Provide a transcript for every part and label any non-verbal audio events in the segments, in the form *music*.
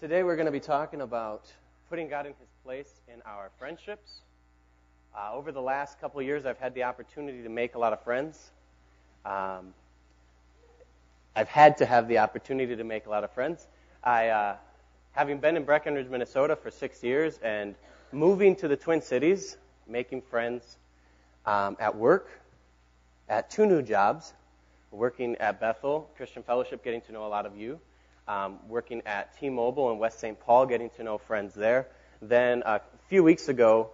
Today we're going to be talking about putting God in His place in our friendships. Uh, over the last couple years, I've had the opportunity to make a lot of friends. Um, I've had to have the opportunity to make a lot of friends. I, uh, having been in Breckenridge, Minnesota for six years and moving to the Twin Cities, making friends um, at work, at two new jobs, working at Bethel Christian Fellowship, getting to know a lot of you, um, working at T-Mobile in West St. Paul, getting to know friends there. Then a few weeks ago,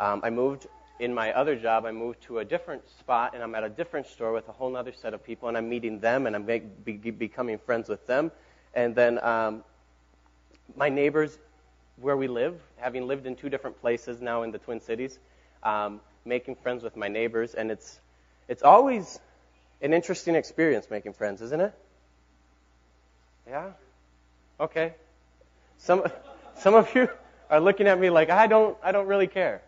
um, I moved in my other job. I moved to a different spot, and I'm at a different store with a whole other set of people, and I'm meeting them, and I'm make, be, becoming friends with them. And then um, my neighbors, where we live, having lived in two different places now in the Twin Cities, um, making friends with my neighbors, and it's it's always an interesting experience making friends, isn't it? Yeah? Okay. Some, some of you are looking at me like, I don't, I don't really care.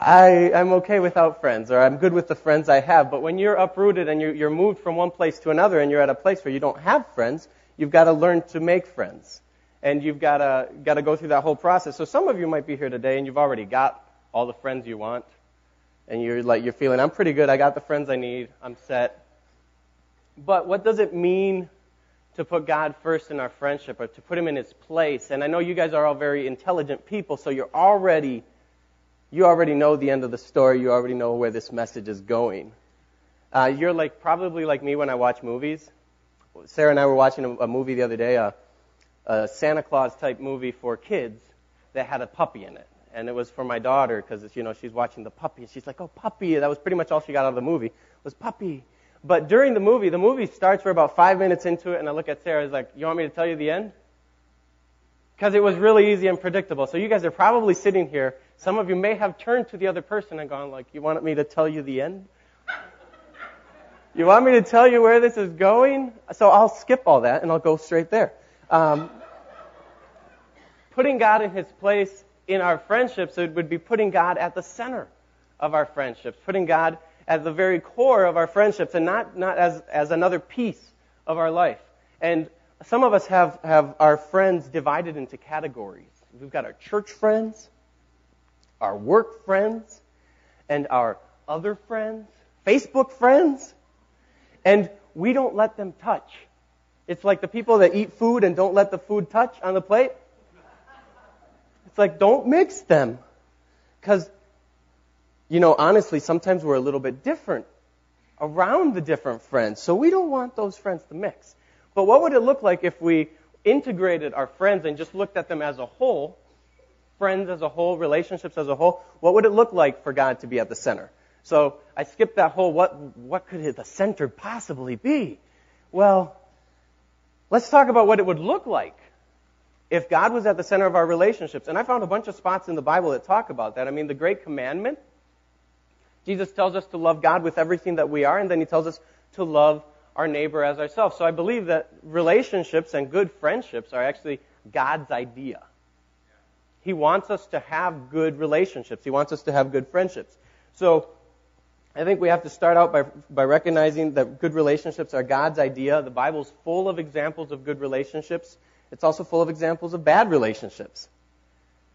I, I'm okay without friends, or I'm good with the friends I have. But when you're uprooted and you're, you're moved from one place to another and you're at a place where you don't have friends, you've got to learn to make friends. And you've got to, got to go through that whole process. So some of you might be here today and you've already got all the friends you want. And you're like, you're feeling, I'm pretty good. I got the friends I need. I'm set. But what does it mean to put God first in our friendship or to put him in his place? And I know you guys are all very intelligent people, so you're already you already know the end of the story. You already know where this message is going. Uh, you're like probably like me when I watch movies. Sarah and I were watching a, a movie the other day, a, a Santa Claus type movie for kids that had a puppy in it, and it was for my daughter because you know she's watching the puppy and she's like, "Oh, puppy!" That was pretty much all she got out of the movie was puppy. But during the movie, the movie starts, we're about five minutes into it, and I look at Sarah, I was like, you want me to tell you the end? Because it was really easy and predictable. So you guys are probably sitting here. Some of you may have turned to the other person and gone like, you want me to tell you the end? you want me to tell you where this is going? So I'll skip all that and I'll go straight there. Um, putting God in his place in our friendships, it would be putting God at the center of our friendships, putting God at the very core of our friendships and not, not as, as another piece of our life. And some of us have, have our friends divided into categories. We've got our church friends, our work friends, and our other friends, Facebook friends, and we don't let them touch. It's like the people that eat food and don't let the food touch on the plate. It's like, don't mix them. Because you know, honestly, sometimes we're a little bit different around the different friends. So we don't want those friends to mix. But what would it look like if we integrated our friends and just looked at them as a whole, friends as a whole, relationships as a whole? What would it look like for God to be at the center? So I skipped that whole what what could the center possibly be? Well, let's talk about what it would look like if God was at the center of our relationships. And I found a bunch of spots in the Bible that talk about that. I mean, the great commandment Jesus tells us to love God with everything that we are, and then he tells us to love our neighbor as ourselves. So I believe that relationships and good friendships are actually God's idea. He wants us to have good relationships. He wants us to have good friendships. So I think we have to start out by, by recognizing that good relationships are God's idea. The Bible's full of examples of good relationships. It's also full of examples of bad relationships.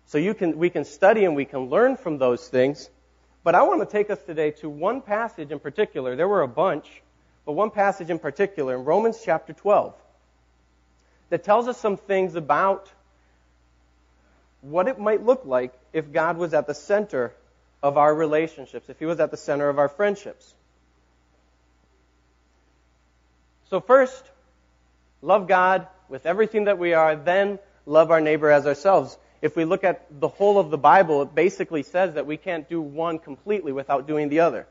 So you can, we can study and we can learn from those things. But I want to take us today to one passage in particular. There were a bunch, but one passage in particular in Romans chapter 12 that tells us some things about what it might look like if God was at the center of our relationships, if He was at the center of our friendships. So, first, love God with everything that we are, then love our neighbor as ourselves if we look at the whole of the Bible, it basically says that we can't do one completely without doing the other.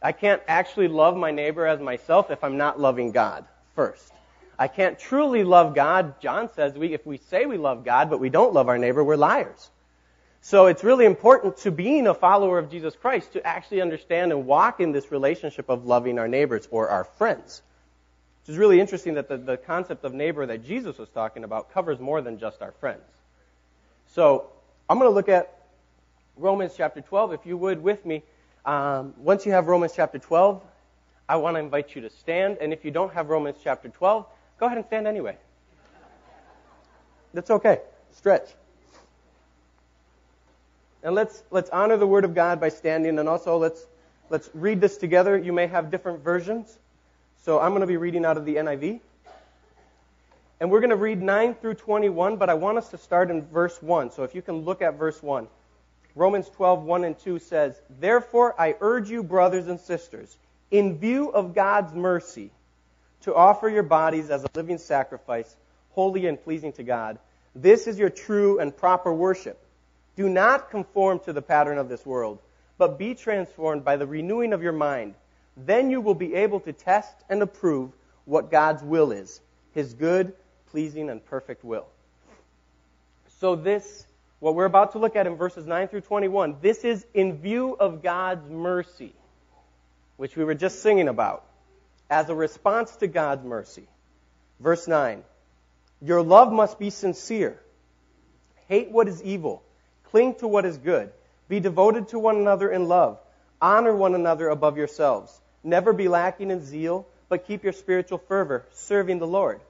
I can't actually love my neighbor as myself if I'm not loving God first. I can't truly love God. John says we, if we say we love God, but we don't love our neighbor, we're liars. So it's really important to being a follower of Jesus Christ to actually understand and walk in this relationship of loving our neighbors or our friends. Which is really interesting that the, the concept of neighbor that Jesus was talking about covers more than just our friends. So I'm going to look at Romans chapter 12, if you would, with me. Um, once you have Romans chapter 12, I want to invite you to stand. And if you don't have Romans chapter 12, Go ahead and stand anyway. That's okay. Stretch. And let's, let's honor the Word of God by standing, and also let's, let's read this together. You may have different versions. So I'm going to be reading out of the NIV. And we're going to read 9 through 21, but I want us to start in verse 1. So if you can look at verse 1. Romans 12, 1 and 2 says, Therefore I urge you, brothers and sisters, in view of God's mercy, to offer your bodies as a living sacrifice, holy and pleasing to God. This is your true and proper worship. Do not conform to the pattern of this world, but be transformed by the renewing of your mind. Then you will be able to test and approve what God's will is, his good, pleasing, and perfect will. So this, what we're about to look at in verses 9 through 21, this is in view of God's mercy, which we were just singing about, as a response to God's mercy. Verse 9, your love must be sincere. Hate what is evil Cling to what is good. Be devoted to one another in love. Honor one another above yourselves. Never be lacking in zeal, but keep your spiritual fervor, serving the Lord.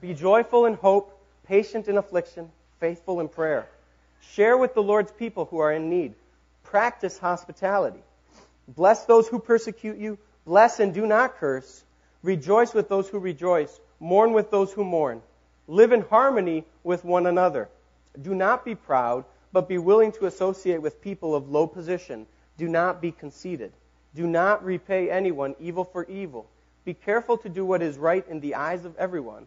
Be joyful in hope, patient in affliction, faithful in prayer. Share with the Lord's people who are in need. Practice hospitality. Bless those who persecute you. Bless and do not curse. Rejoice with those who rejoice. Mourn with those who mourn. Live in harmony with one another. Do not be proud but be willing to associate with people of low position. Do not be conceited. Do not repay anyone evil for evil. Be careful to do what is right in the eyes of everyone.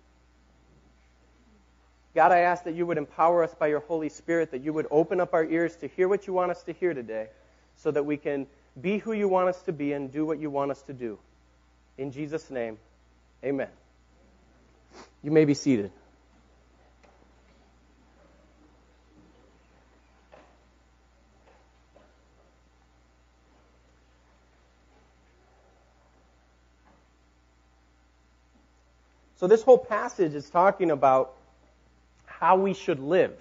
God, I ask that you would empower us by your Holy Spirit, that you would open up our ears to hear what you want us to hear today, so that we can be who you want us to be and do what you want us to do. In Jesus' name, amen. You may be seated. So this whole passage is talking about how we should live.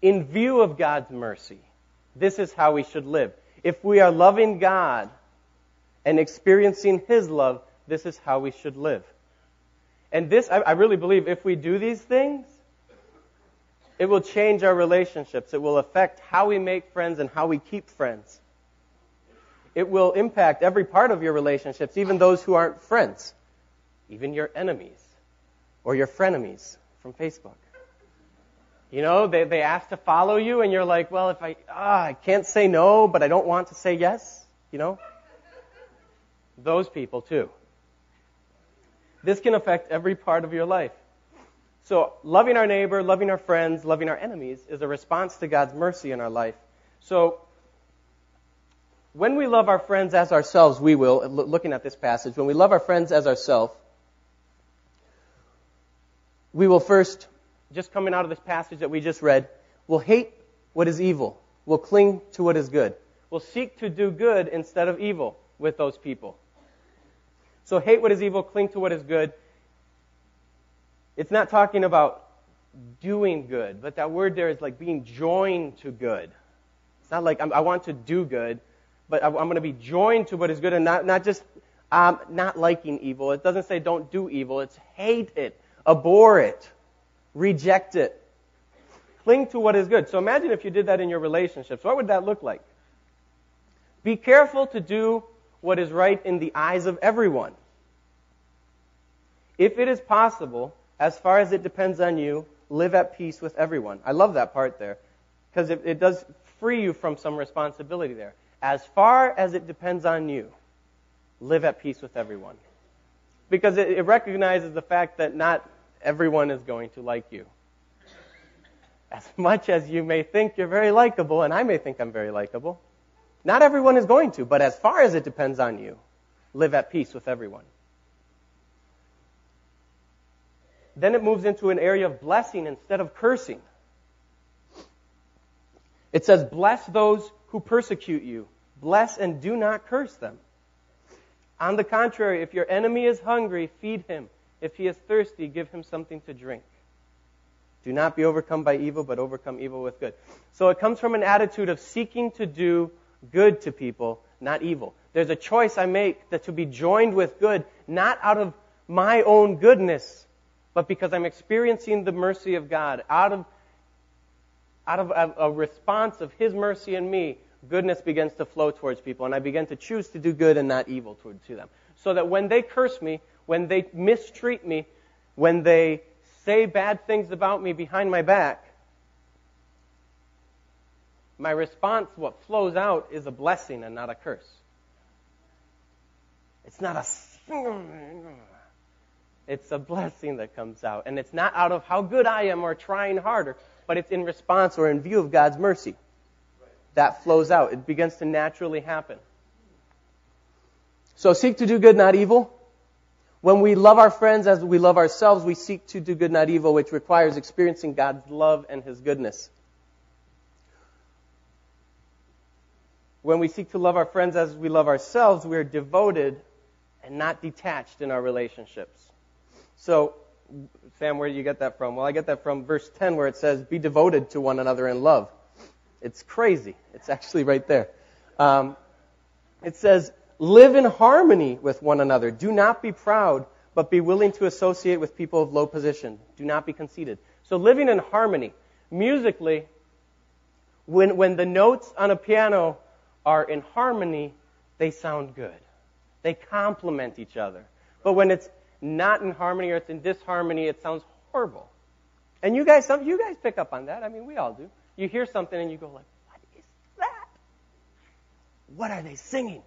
In view of God's mercy, this is how we should live. If we are loving God and experiencing His love, this is how we should live. And this, I, I really believe, if we do these things, it will change our relationships. It will affect how we make friends and how we keep friends. It will impact every part of your relationships, even those who aren't friends even your enemies or your frenemies from Facebook. You know, they, they ask to follow you and you're like, well, if I, ah, I can't say no, but I don't want to say yes, you know? Those people too. This can affect every part of your life. So, loving our neighbor, loving our friends, loving our enemies is a response to God's mercy in our life. So, when we love our friends as ourselves, we will, looking at this passage, when we love our friends as ourselves, we will first, just coming out of this passage that we just read, will hate what is evil. We'll cling to what is good. We'll seek to do good instead of evil with those people. So hate what is evil, cling to what is good. It's not talking about doing good, but that word there is like being joined to good. It's not like I'm, i want to do good, but I'm going to be joined to what is good and not, not just um, not liking evil. It doesn't say don't do evil. It's hate it. Abhor it. Reject it. Cling to what is good. So imagine if you did that in your relationships. What would that look like? Be careful to do what is right in the eyes of everyone. If it is possible, as far as it depends on you, live at peace with everyone. I love that part there because it, it does free you from some responsibility there. As far as it depends on you, live at peace with everyone. Because it, it recognizes the fact that not everyone is going to like you. As *laughs* much as you may think you're very likable, and I may think I'm very likable, not everyone is going to, but as far as it depends on you, live at peace with everyone. then it moves into an area of blessing instead of cursing. It says, Bless those who persecute you. Bless and do not curse them. On the contrary, if your enemy is hungry, feed him. If he is thirsty, give him something to drink. Do not be overcome by evil, but overcome evil with good. So it comes from an attitude of seeking to do good to people, not evil. There's a choice I make that to be joined with good, not out of my own goodness, but because I'm experiencing the mercy of God, out of, out of a, a response of His mercy in me, goodness begins to flow towards people, and I begin to choose to do good and not evil toward, to them. So that when they curse me, when they mistreat me, when they say bad things about me behind my back, my response, what flows out, is a blessing and not a curse. It's not a. *laughs* It's a blessing that comes out. And it's not out of how good I am or trying harder, but it's in response or in view of God's mercy. That flows out. It begins to naturally happen. So seek to do good, not evil. When we love our friends as we love ourselves, we seek to do good, not evil, which requires experiencing God's love and His goodness. When we seek to love our friends as we love ourselves, we are devoted and not detached in our relationships. So, Sam, where do you get that from? Well, I get that from verse 10 where it says, Be devoted to one another in love. It's crazy. It's actually right there. Um, it says, Live in harmony with one another. Do not be proud, but be willing to associate with people of low position. Do not be conceited. So living in harmony. Musically, when, when the notes on a piano are in harmony, they sound good. They complement each other. But when it's not in harmony or it's in disharmony, it sounds horrible. And you guys, some you guys pick up on that. I mean, we all do. You hear something and you go like, "What is that? What are they singing?"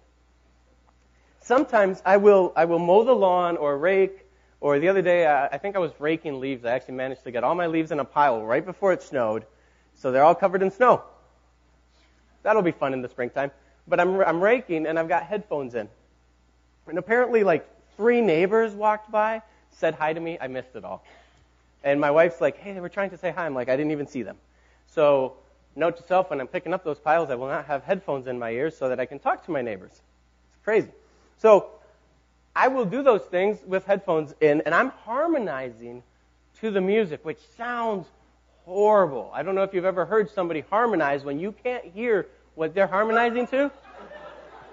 Sometimes I will I will mow the lawn or rake. Or the other day, I, I think I was raking leaves. I actually managed to get all my leaves in a pile right before it snowed, so they're all covered in snow. That'll be fun in the springtime. But I'm I'm raking and I've got headphones in, and apparently like three neighbors walked by, said hi to me. I missed it all. And my wife's like, hey, they were trying to say hi. I'm like, I didn't even see them. So, note to self, when I'm picking up those piles, I will not have headphones in my ears so that I can talk to my neighbors. It's crazy. So, I will do those things with headphones in, and I'm harmonizing to the music, which sounds horrible. I don't know if you've ever heard somebody harmonize when you can't hear what they're harmonizing to.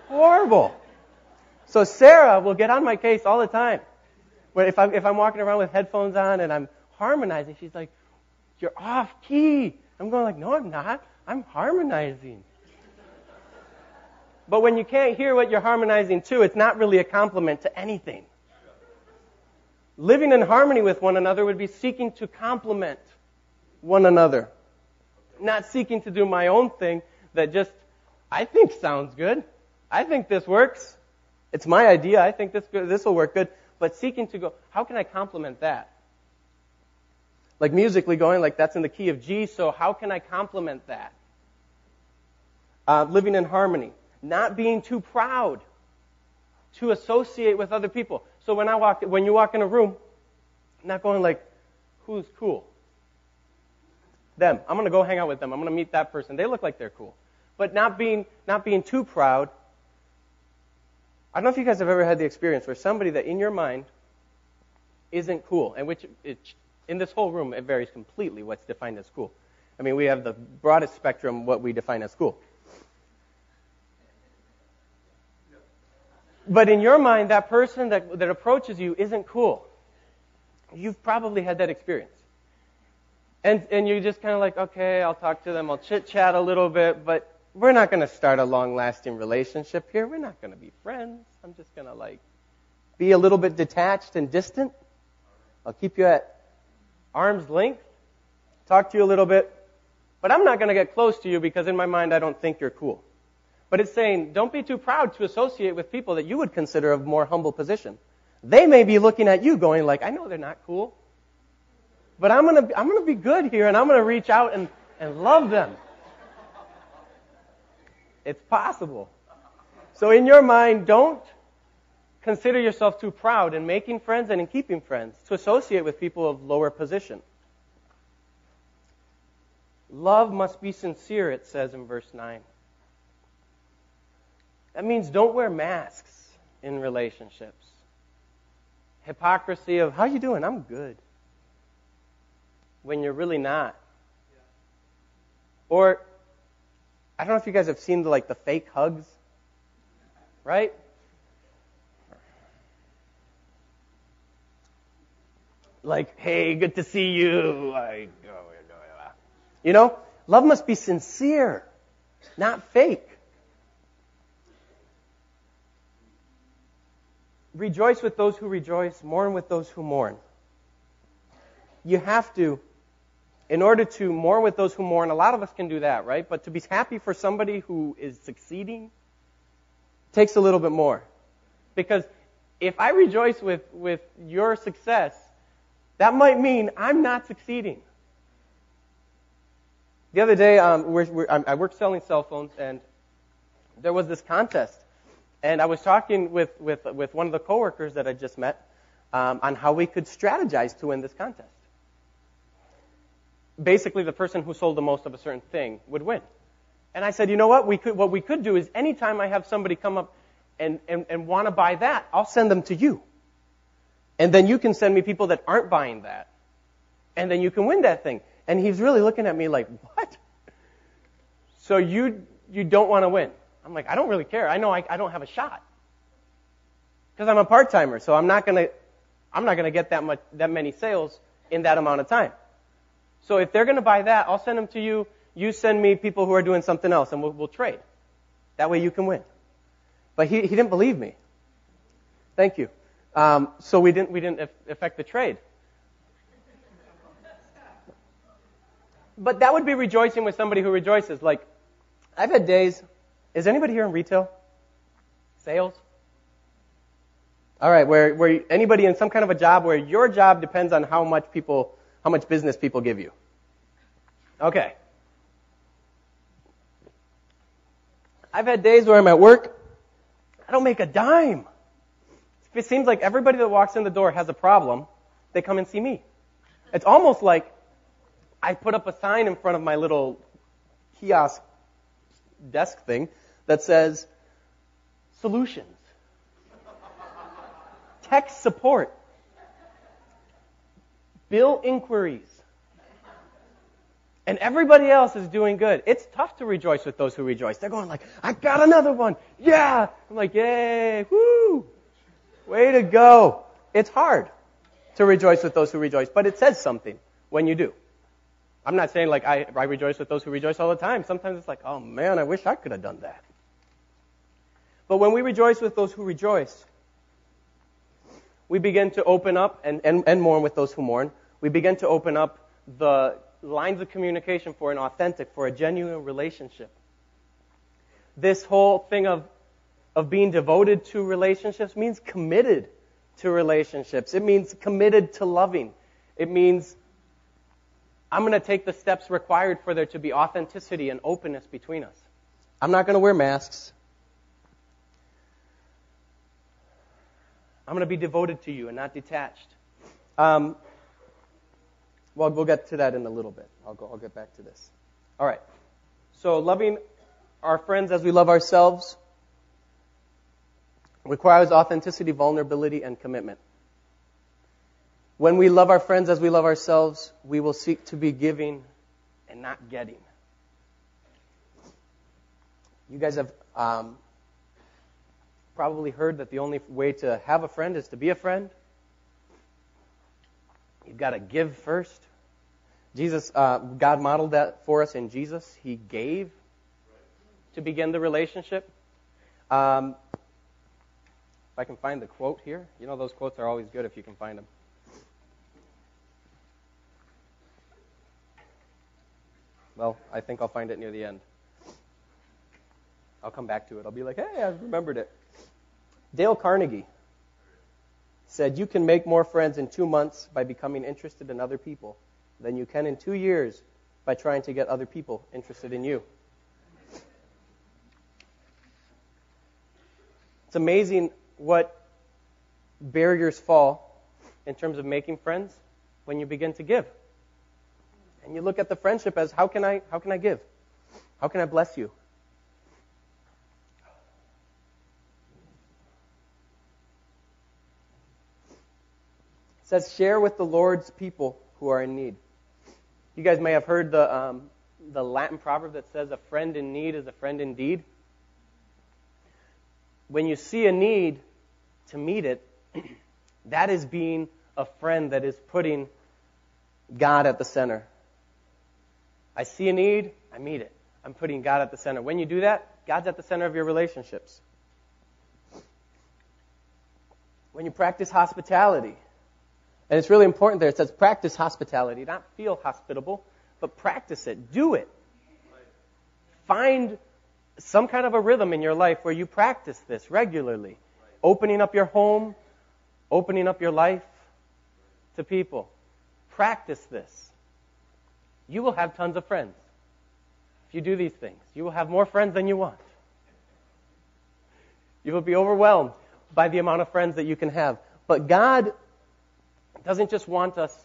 Horrible. So Sarah will get on my case all the time. But if I'm, if I'm walking around with headphones on and I'm harmonizing, she's like, you're off key. I'm going like, no, I'm not. I'm harmonizing. But when you can't hear what you're harmonizing to, it's not really a compliment to anything. Living in harmony with one another would be seeking to complement one another. Not seeking to do my own thing that just, I think sounds good. I think this works. It's my idea. I think this this will work good. But seeking to go, how can I complement that? Like musically going, like that's in the key of G. So how can I complement that? Uh, living in harmony, not being too proud to associate with other people. So when I walk, when you walk in a room, not going like, who's cool? Them. I'm going to go hang out with them. I'm going to meet that person. They look like they're cool. But not being, not being too proud I don't know if you guys have ever had the experience where somebody that in your mind isn't cool, and which it, in this whole room it varies completely what's defined as cool. I mean, we have the broadest spectrum what we define as cool. But in your mind, that person that, that approaches you isn't cool. You've probably had that experience. And, and you're just kind of like, okay, I'll talk to them, I'll chit chat a little bit, but we're not going to start a long lasting relationship here. We're not going to be friends. I'm just going to like be a little bit detached and distant. I'll keep you at arm's length, talk to you a little bit, but I'm not going to get close to you because in my mind I don't think you're cool. But it's saying don't be too proud to associate with people that you would consider of more humble position. They may be looking at you going like, I know they're not cool, but I'm to, I'm to be good here and I'm to reach out and, and love them. It's possible. So in your mind, don't consider yourself too proud in making friends and in keeping friends to associate with people of lower position. Love must be sincere, it says in verse 9. That means don't wear masks in relationships. Hypocrisy of, how you doing? I'm good. When you're really not. Or, I don't know if you guys have seen the, like the fake hugs, right? Like, hey, good to see you. I, you know, love must be sincere, not fake. Rejoice with those who rejoice, mourn with those who mourn. You have to, in order to mourn with those who mourn, a lot of us can do that, right? But to be happy for somebody who is succeeding takes a little bit more. Because if I rejoice with, with your success, that might mean I'm not succeeding. The other day, um, we're, we're, I work selling cell phones, and there was this contest. And I was talking with, with, with one of the coworkers that I just met um, on how we could strategize to win this contest. Basically, the person who sold the most of a certain thing would win. And I said, you know what? We could, what we could do is anytime I have somebody come up and, and, and want to buy that, I'll send them to you. And then you can send me people that aren't buying that. And then you can win that thing. And he's really looking at me like, what? So you, you don't want to win. I'm like, I don't really care. I know I, I don't have a shot. Because I'm a part-timer, so I'm not gonna, I'm not gonna get that much, that many sales in that amount of time. So if they're gonna buy that, I'll send them to you. You send me people who are doing something else and we'll, we'll trade. That way you can win. But he, he didn't believe me. Thank you. Um, so we didn't, we didn't affect the trade. but that would be rejoicing with somebody who rejoices. Like, I've had days. Is anybody here in retail? Sales? All right, where, where anybody in some kind of a job where your job depends on how much people, how much business people give you. Okay. I've had days where I'm at work, I don't make a dime. It seems like everybody that walks in the door has a problem, they come and see me. It's almost like I put up a sign in front of my little kiosk desk thing that says solutions, tech support, bill inquiries. And everybody else is doing good. It's tough to rejoice with those who rejoice. They're going like, I got another one. Yeah. I'm like, yay. Woo. Way to go. It's hard to rejoice with those who rejoice, but it says something when you do. I'm not saying like I, I rejoice with those who rejoice all the time. Sometimes it's like, oh man, I wish I could have done that. But when we rejoice with those who rejoice, we begin to open up and, and, and mourn with those who mourn. We begin to open up the lines of communication for an authentic, for a genuine relationship. This whole thing of, of being devoted to relationships means committed to relationships. It means committed to loving. It means I'm going to take the steps required for there to be authenticity and openness between us. I'm not going to wear masks. I'm going to be devoted to you and not detached. Um, well, we'll get to that in a little bit. I'll, go, I'll get back to this. All right. So, loving our friends as we love ourselves requires authenticity, vulnerability, and commitment. When we love our friends as we love ourselves, we will seek to be giving and not getting. You guys have um, probably heard that the only way to have a friend is to be a friend. You've got to give first. Jesus, uh, God modeled that for us in Jesus. He gave to begin the relationship. Um, if I can find the quote here, you know those quotes are always good if you can find them. Well, I think I'll find it near the end. I'll come back to it. I'll be like, hey, I remembered it. Dale Carnegie said, You can make more friends in two months by becoming interested in other people than you can in two years by trying to get other people interested in you. It's amazing what barriers fall in terms of making friends when you begin to give. And you look at the friendship as how can I how can I give? How can I bless you? It says share with the Lord's people who are in need. You guys may have heard the um, the Latin proverb that says a friend in need is a friend indeed. When you see a need to meet it, *clears throat* that is being a friend that is putting God at the center. I see a need, I meet it. I'm putting God at the center. When you do that, God's at the center of your relationships. When you practice hospitality, and it's really important there, it says practice hospitality, not feel hospitable, but practice it. Do it. Find some kind of a rhythm in your life where you practice this regularly. Opening up your home, opening up your life to people. Practice this. You will have tons of friends. If you do these things, you will have more friends than you want. You will be overwhelmed by the amount of friends that you can have. But God doesn't just want us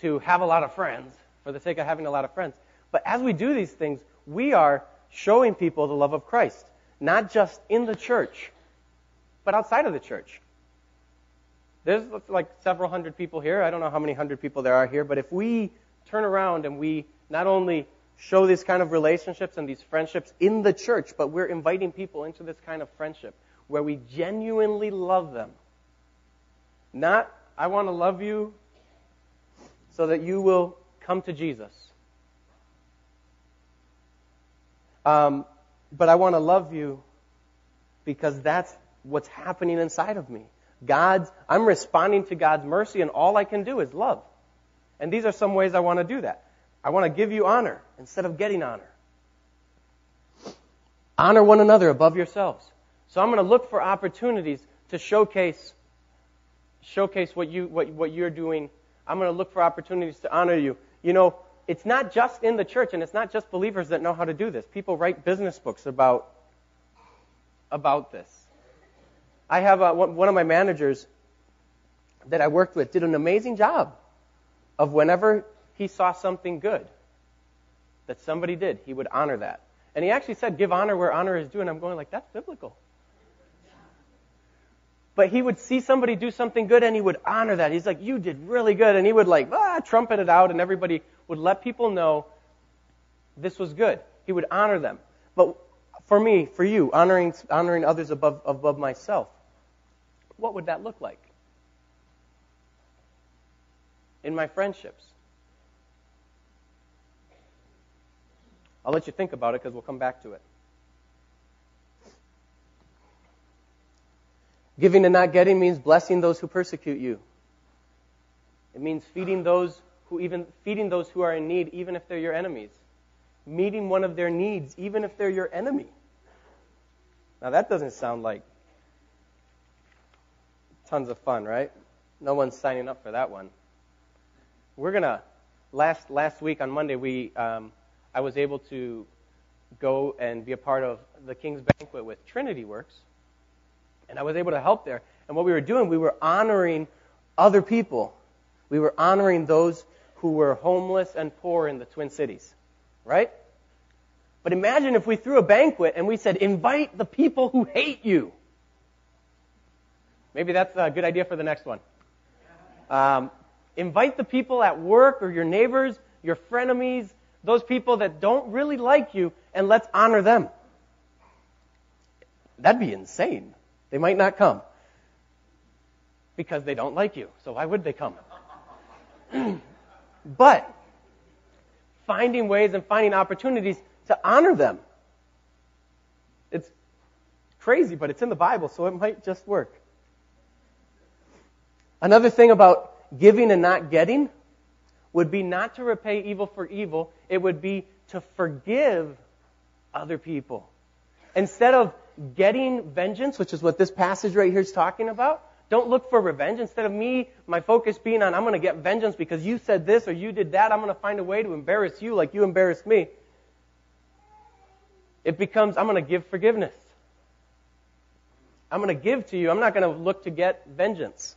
to have a lot of friends for the sake of having a lot of friends. But as we do these things, we are showing people the love of Christ, not just in the church, but outside of the church. There's like several hundred people here. I don't know how many hundred people there are here, but if we turn around and we not only show these kind of relationships and these friendships in the church, but we're inviting people into this kind of friendship where we genuinely love them. Not, I want to love you so that you will come to Jesus. Um, but I want to love you because that's what's happening inside of me. God's, I'm responding to God's mercy, and all I can do is love. And these are some ways I want to do that. I want to give you honor instead of getting honor. Honor one another above yourselves. So I'm going to look for opportunities to showcase showcase what you what, what you're doing. I'm going to look for opportunities to honor you. You know, it's not just in the church and it's not just believers that know how to do this. People write business books about about this. I have uh, a, one of my managers that I worked with did an amazing job of whenever he saw something good that somebody did, he would honor that. And he actually said, give honor where honor is due. And I'm going like, that's biblical. But he would see somebody do something good and he would honor that. He's like, you did really good. And he would like, ah, trumpet it out and everybody would let people know this was good. He would honor them. But for me, for you, honoring, honoring others above, above myself, what would that look like? In my friendships. I'll let you think about it because we'll come back to it. Giving and not getting means blessing those who persecute you. It means feeding those who even feeding those who are in need, even if they're your enemies. Meeting one of their needs, even if they're your enemy. Now that doesn't sound like tons of fun, right? No one's signing up for that one. We're gonna last last week on Monday we um, I was able to go and be a part of the King's banquet with Trinity Works, and I was able to help there. And what we were doing, we were honoring other people. We were honoring those who were homeless and poor in the Twin Cities, right? But imagine if we threw a banquet and we said, invite the people who hate you. Maybe that's a good idea for the next one. Um, invite the people at work or your neighbors, your frenemies, those people that don't really like you, and let's honor them. That'd be insane. They might not come because they don't like you. So why would they come? *clears throat* but finding ways and finding opportunities to honor them. It's crazy, but it's in the Bible, so it might just work. Another thing about giving and not getting would be not to repay evil for evil, it would be to forgive other people. Instead of getting vengeance, which is what this passage right here is talking about, don't look for revenge. Instead of me, my focus being on, I'm going to get vengeance because you said this or you did that, I'm going to find a way to embarrass you like you embarrassed me. It becomes, I'm going to give forgiveness. I'm going to give to you. I'm not going to look to get vengeance.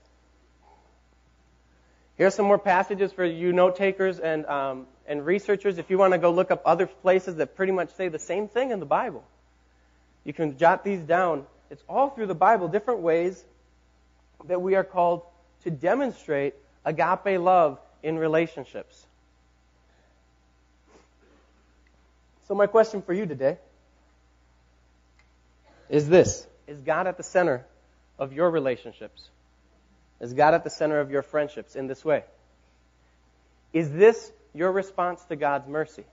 Here's some more passages for you note takers and, um, and researchers. If you want to go look up other places that pretty much say the same thing in the Bible, you can jot these down. It's all through the Bible, different ways that we are called to demonstrate agape love in relationships. So, my question for you today is this Is God at the center of your relationships? Is God at the center of your friendships in this way? Is this your response to God's mercy?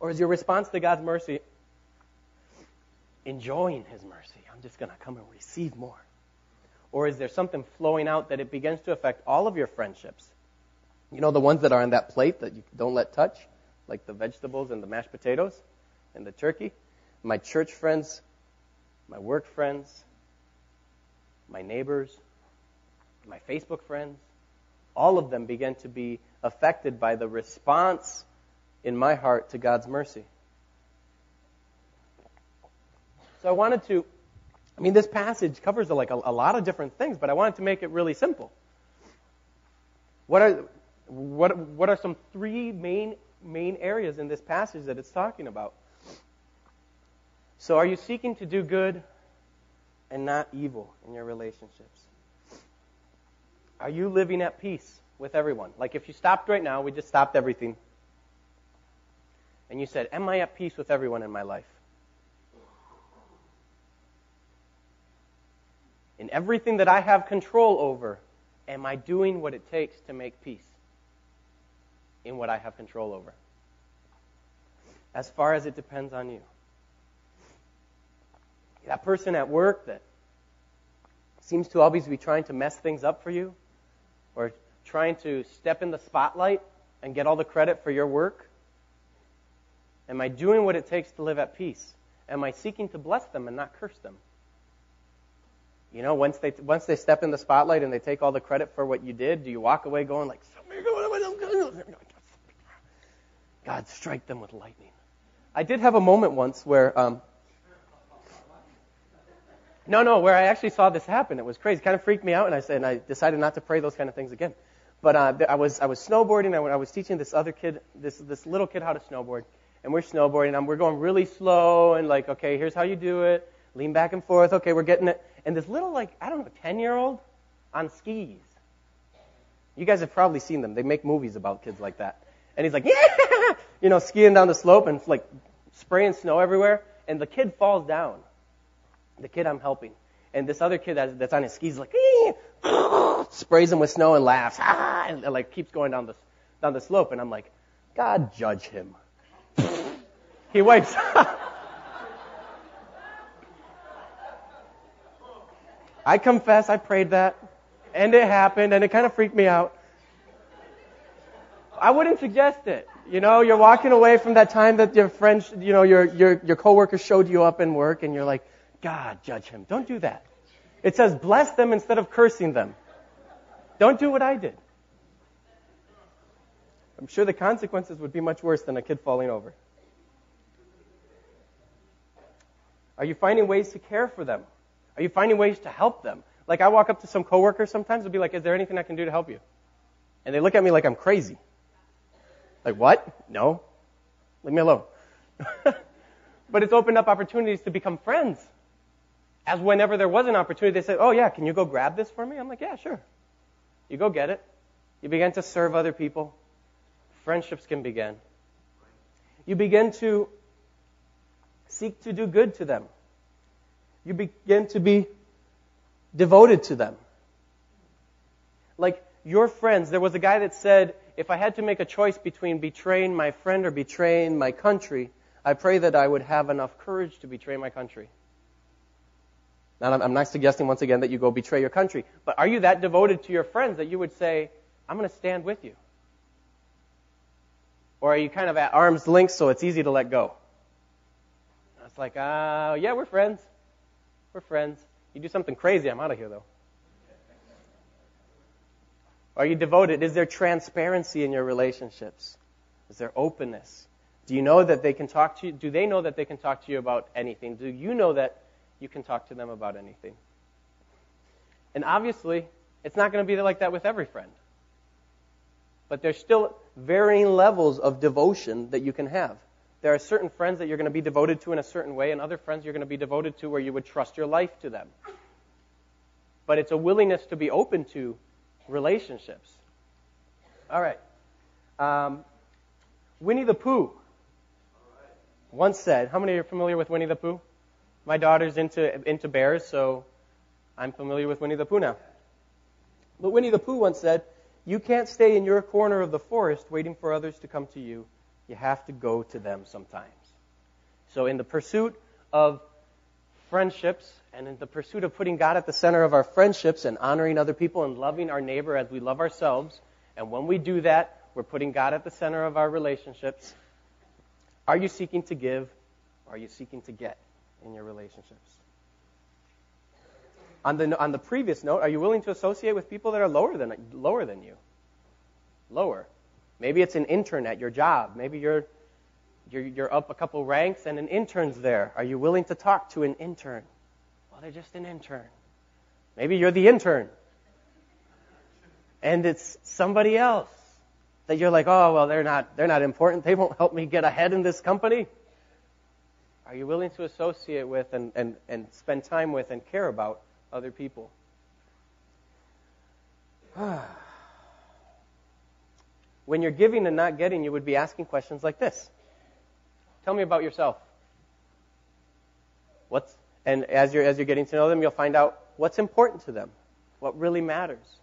Or is your response to God's mercy enjoying His mercy? I'm just going to come and receive more. Or is there something flowing out that it begins to affect all of your friendships? You know, the ones that are on that plate that you don't let touch, like the vegetables and the mashed potatoes and the turkey? My church friends, my work friends, my neighbors, my Facebook friends, all of them began to be affected by the response in my heart to God's mercy. So I wanted to, I mean, this passage covers like a, a lot of different things, but I wanted to make it really simple. What are, what, what are some three main, main areas in this passage that it's talking about? So are you seeking to do good and not evil in your relationships? Are you living at peace with everyone? Like if you stopped right now, we just stopped everything, and you said, Am I at peace with everyone in my life? In everything that I have control over, am I doing what it takes to make peace in what I have control over? As far as it depends on you. That person at work that seems to always be trying to mess things up for you or trying to step in the spotlight and get all the credit for your work? Am I doing what it takes to live at peace? Am I seeking to bless them and not curse them? You know, once they once they step in the spotlight and they take all the credit for what you did, do you walk away going like, God, strike them with lightning? I did have a moment once where um, no, no, where I actually saw this happen. It was crazy. It kind of freaked me out, and I said, and I decided not to pray those kind of things again. But uh, I was I was snowboarding. I, I was teaching this other kid, this this little kid, how to snowboard, and we're snowboarding. And we're going really slow, and like, okay, here's how you do it. Lean back and forth. Okay, we're getting it. And this little like I don't know, ten year old on skis. You guys have probably seen them. They make movies about kids like that. And he's like, *laughs* yeah, you know, skiing down the slope and like spraying snow everywhere. And the kid falls down the kid I'm helping. And this other kid that's, on his skis like, *laughs* sprays him with snow and laughs, ah, *laughs* and, and like keeps going down the, down the slope. And I'm like, God judge him. *laughs* he wipes. I confess, I prayed that, and it happened, and it kind of freaked me out. I wouldn't suggest it. You know, you're walking away from that time that your friends, you know, your your your coworker showed you up in work, and you're like, God judge him. Don't do that. It says bless them instead of cursing them. Don't do what I did. I'm sure the consequences would be much worse than a kid falling over. Are you finding ways to care for them? Are you finding ways to help them? Like I walk up to some coworkers sometimes and be like, "Is there anything I can do to help you?" And they look at me like I'm crazy. Like, "What? No. Leave me alone." *laughs* but it's opened up opportunities to become friends as whenever there was an opportunity, they said, Oh, yeah, can you go grab this for me? I'm like, Yeah, sure. You go get it. You begin to serve other people. Friendships can begin. You begin to seek to do good to them. You begin to be devoted to them. Like your friends, there was a guy that said, if I had to make a choice between betraying my friend or betraying my country, I pray that I would have enough courage to betray my country. Now, I'm not suggesting once again that you go betray your country, but are you that devoted to your friends that you would say, I'm going to stand with you? Or are you kind of at arm's length so it's easy to let go? It's like, uh, yeah, we're friends. We're friends. You do something crazy, I'm out of here, though. Are you devoted? Is there transparency in your relationships? Is there openness? Do you know that they can talk to you? Do they know that they can talk to you about anything? Do you know that you can talk to them about anything? And obviously, it's not going to be like that with every friend. But there's still varying levels of devotion that you can have. There are certain friends that you're going to be devoted to in a certain way, and other friends you're going to be devoted to where you would trust your life to them. But it's a willingness to be open to relationships. All right. Um, Winnie the Pooh once said, how many are familiar with Winnie the Pooh? My daughter's into, into bears, so I'm familiar with Winnie the Pooh now. But Winnie the Pooh once said, You can't stay in your corner of the forest waiting for others to come to you. You have to go to them sometimes. So, in the pursuit of friendships and in the pursuit of putting God at the center of our friendships and honoring other people and loving our neighbor as we love ourselves, and when we do that, we're putting God at the center of our relationships. Are you seeking to give? Or are you seeking to get in your relationships? On the, on the previous note, are you willing to associate with people that are lower than, lower than you? Lower. Maybe it's an intern at your job. Maybe you're, you're, you're up a couple ranks and an intern's there. Are you willing to talk to an intern? Well, they're just an intern. Maybe you're the intern. And it's somebody else that you're like, oh, well, they're not, they're not important. They won't help me get ahead in this company. Are you willing to associate with and, and, and spend time with and care about other people? *sighs* when you're giving and not getting, you would be asking questions like this Tell me about yourself. What's, and as you're, as you're getting to know them, you'll find out what's important to them, what really matters.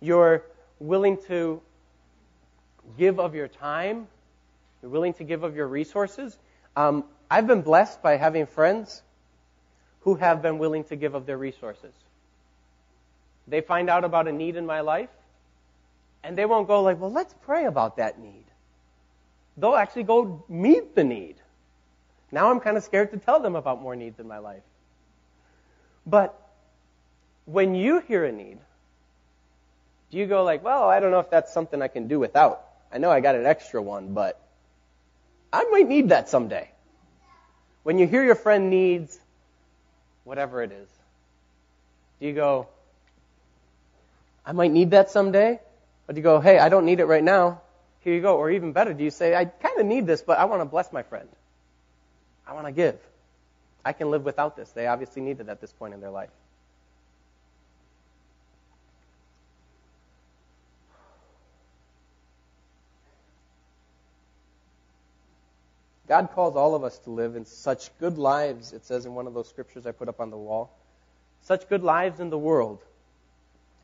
You're willing to give of your time, you're willing to give of your resources. Um, I've been blessed by having friends who have been willing to give of their resources. They find out about a need in my life, and they won't go like, well, let's pray about that need. They'll actually go meet the need. Now I'm kind of scared to tell them about more needs in my life. But when you hear a need, do you go like, well, I don't know if that's something I can do without. I know I got an extra one, but I might need that someday. When you hear your friend needs whatever it is, do you go, I might need that someday? Or do you go, hey, I don't need it right now. Here you go. Or even better, do you say, I kind of need this, but I want to bless my friend. I want to give. I can live without this. They obviously need it at this point in their life. God calls all of us to live in such good lives, it says in one of those scriptures I put up on the wall, such good lives in the world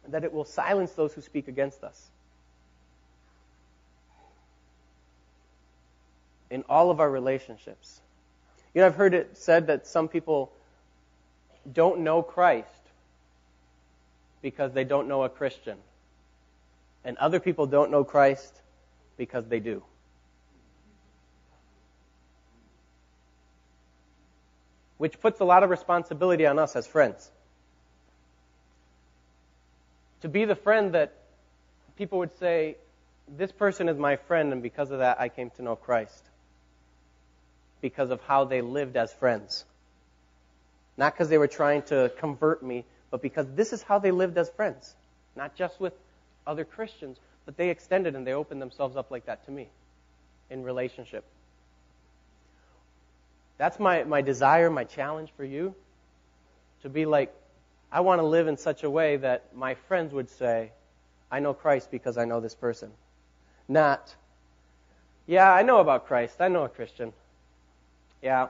that it will silence those who speak against us. In all of our relationships. You know, I've heard it said that some people don't know Christ because they don't know a Christian. And other people don't know Christ because they do. Which puts a lot of responsibility on us as friends. To be the friend that people would say, this person is my friend, and because of that, I came to know Christ. Because of how they lived as friends. Not because they were trying to convert me, but because this is how they lived as friends. Not just with other Christians, but they extended and they opened themselves up like that to me in relationship. That's my, my desire, my challenge for you. To be like, I want to live in such a way that my friends would say, I know Christ because I know this person. Not, yeah, I know about Christ. I know a Christian. Yeah,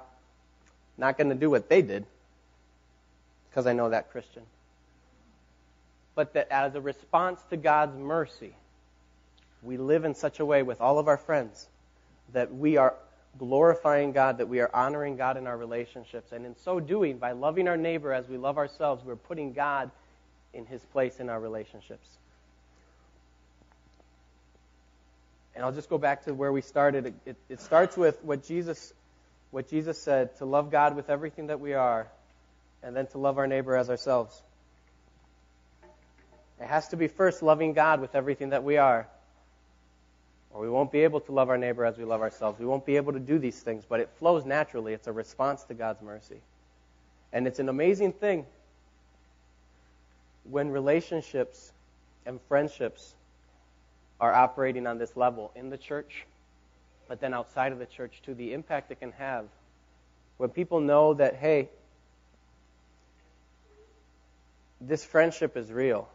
not going to do what they did because I know that Christian. But that as a response to God's mercy, we live in such a way with all of our friends that we are glorifying God, that we are honoring God in our relationships. And in so doing, by loving our neighbor as we love ourselves, we're putting God in his place in our relationships. And I'll just go back to where we started. It, it, it, starts with what Jesus, what Jesus said to love God with everything that we are, and then to love our neighbor as ourselves. It has to be first loving God with everything that we are, Or we won't be able to love our neighbor as we love ourselves. We won't be able to do these things, but it flows naturally. It's a response to God's mercy. And it's an amazing thing when relationships and friendships are operating on this level in the church, but then outside of the church too, the impact it can have when people know that, hey, this friendship is real.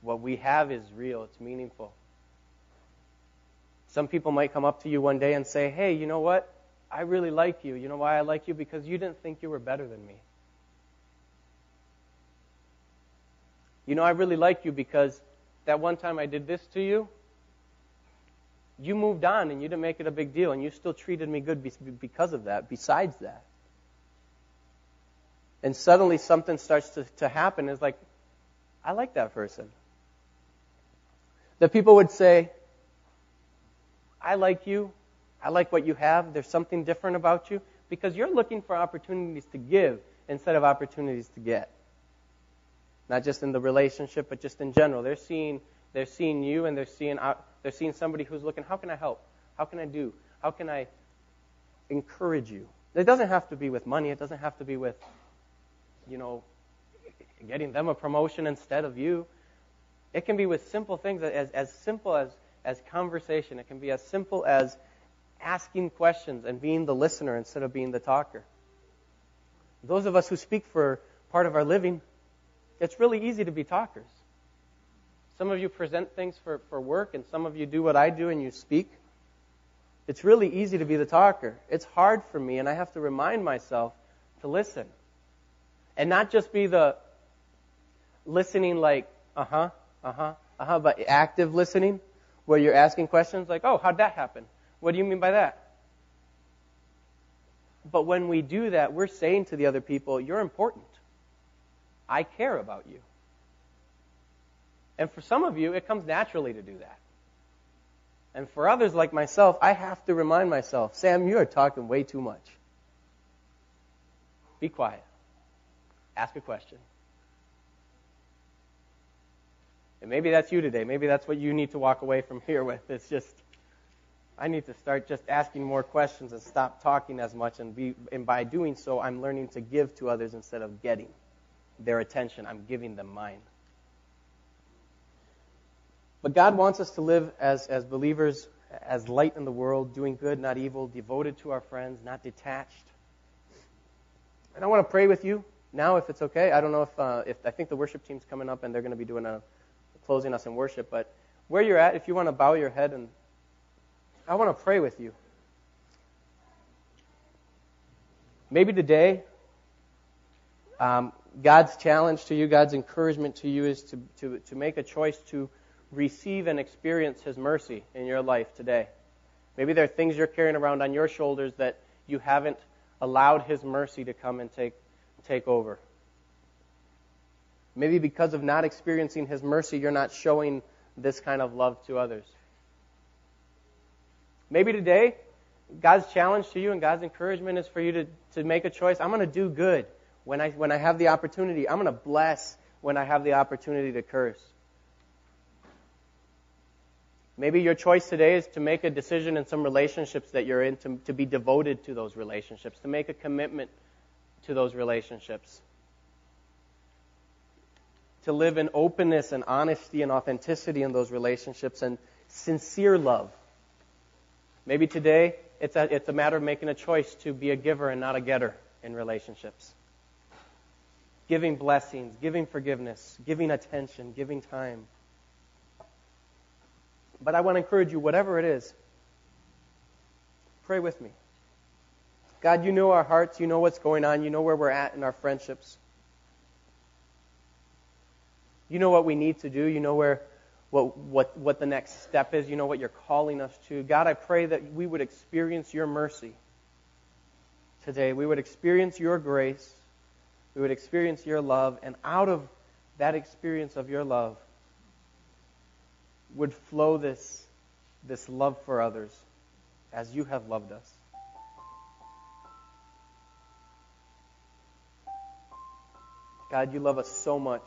What we have is real, it's meaningful. Some people might come up to you one day and say, hey, you know what? I really like you. You know why I like you? Because you didn't think you were better than me. You know, I really like you because that one time I did this to you, you moved on and you didn't make it a big deal and you still treated me good because of that, besides that. And suddenly something starts to, to happen. It's like, I like that person. That people would say, I like you. I like what you have. There's something different about you because you're looking for opportunities to give instead of opportunities to get. Not just in the relationship, but just in general. They're seeing, they're seeing you and they're seeing, uh, they're seeing somebody who's looking, how can I help? How can I do? How can I encourage you? It doesn't have to be with money. It doesn't have to be with, you know, getting them a promotion instead of you. It can be with simple things, as, as simple as, as conversation. It can be as simple as asking questions and being the listener instead of being the talker. Those of us who speak for part of our living, it's really easy to be talkers. Some of you present things for, for work, and some of you do what I do and you speak. It's really easy to be the talker. It's hard for me, and I have to remind myself to listen. And not just be the listening like, uh huh, uh huh, uh huh, but active listening, where you're asking questions like, oh, how'd that happen? What do you mean by that? But when we do that, we're saying to the other people, you're important. I care about you. And for some of you, it comes naturally to do that. And for others like myself, I have to remind myself, Sam, you are talking way too much. Be quiet. Ask a question. And maybe that's you today. Maybe that's what you need to walk away from here with. It's just, I need to start just asking more questions and stop talking as much. And, be, and by doing so, I'm learning to give to others instead of getting their attention. I'm giving them mine. But God wants us to live as, as believers, as light in the world, doing good, not evil, devoted to our friends, not detached. And I want to pray with you now, if it's okay. I don't know if, uh, if I think the worship team's coming up and they're going to be doing a closing us in worship, but where you're at, if you want to bow your head and I want to pray with you. Maybe today, um, God's challenge to you, God's encouragement to you is to, to, to make a choice to receive and experience His mercy in your life today. Maybe there are things you're carrying around on your shoulders that you haven't allowed His mercy to come and take, take over. Maybe because of not experiencing His mercy, you're not showing this kind of love to others. Maybe today, God's challenge to you and God's encouragement is for you to, to make a choice. I'm going to do good when I, when I have the opportunity. I'm going to bless when I have the opportunity to curse. Maybe your choice today is to make a decision in some relationships that you're in, to, to be devoted to those relationships, to make a commitment to those relationships to live in openness and honesty and authenticity in those relationships and sincere love. Maybe today it's a, it's a matter of making a choice to be a giver and not a getter in relationships. Giving blessings, giving forgiveness, giving attention, giving time. But I want to encourage you, whatever it is, pray with me. God, you know our hearts, you know what's going on, you know where we're at in our friendships. You know what we need to do. You know where what, what, what the next step is. You know what you're calling us to. God, I pray that we would experience your mercy today. We would experience your grace. We would experience your love. And out of that experience of your love would flow this, this love for others as you have loved us. God, you love us so much.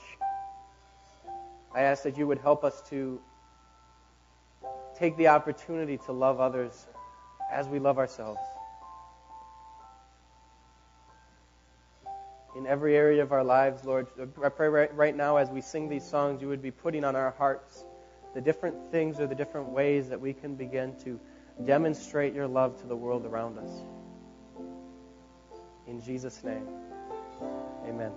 I ask that you would help us to take the opportunity to love others as we love ourselves. In every area of our lives, Lord, I pray right, now as we sing these songs, you would be putting on our hearts the different things or the different ways that we can begin to demonstrate your love to the world around us. In Jesus' name, amen.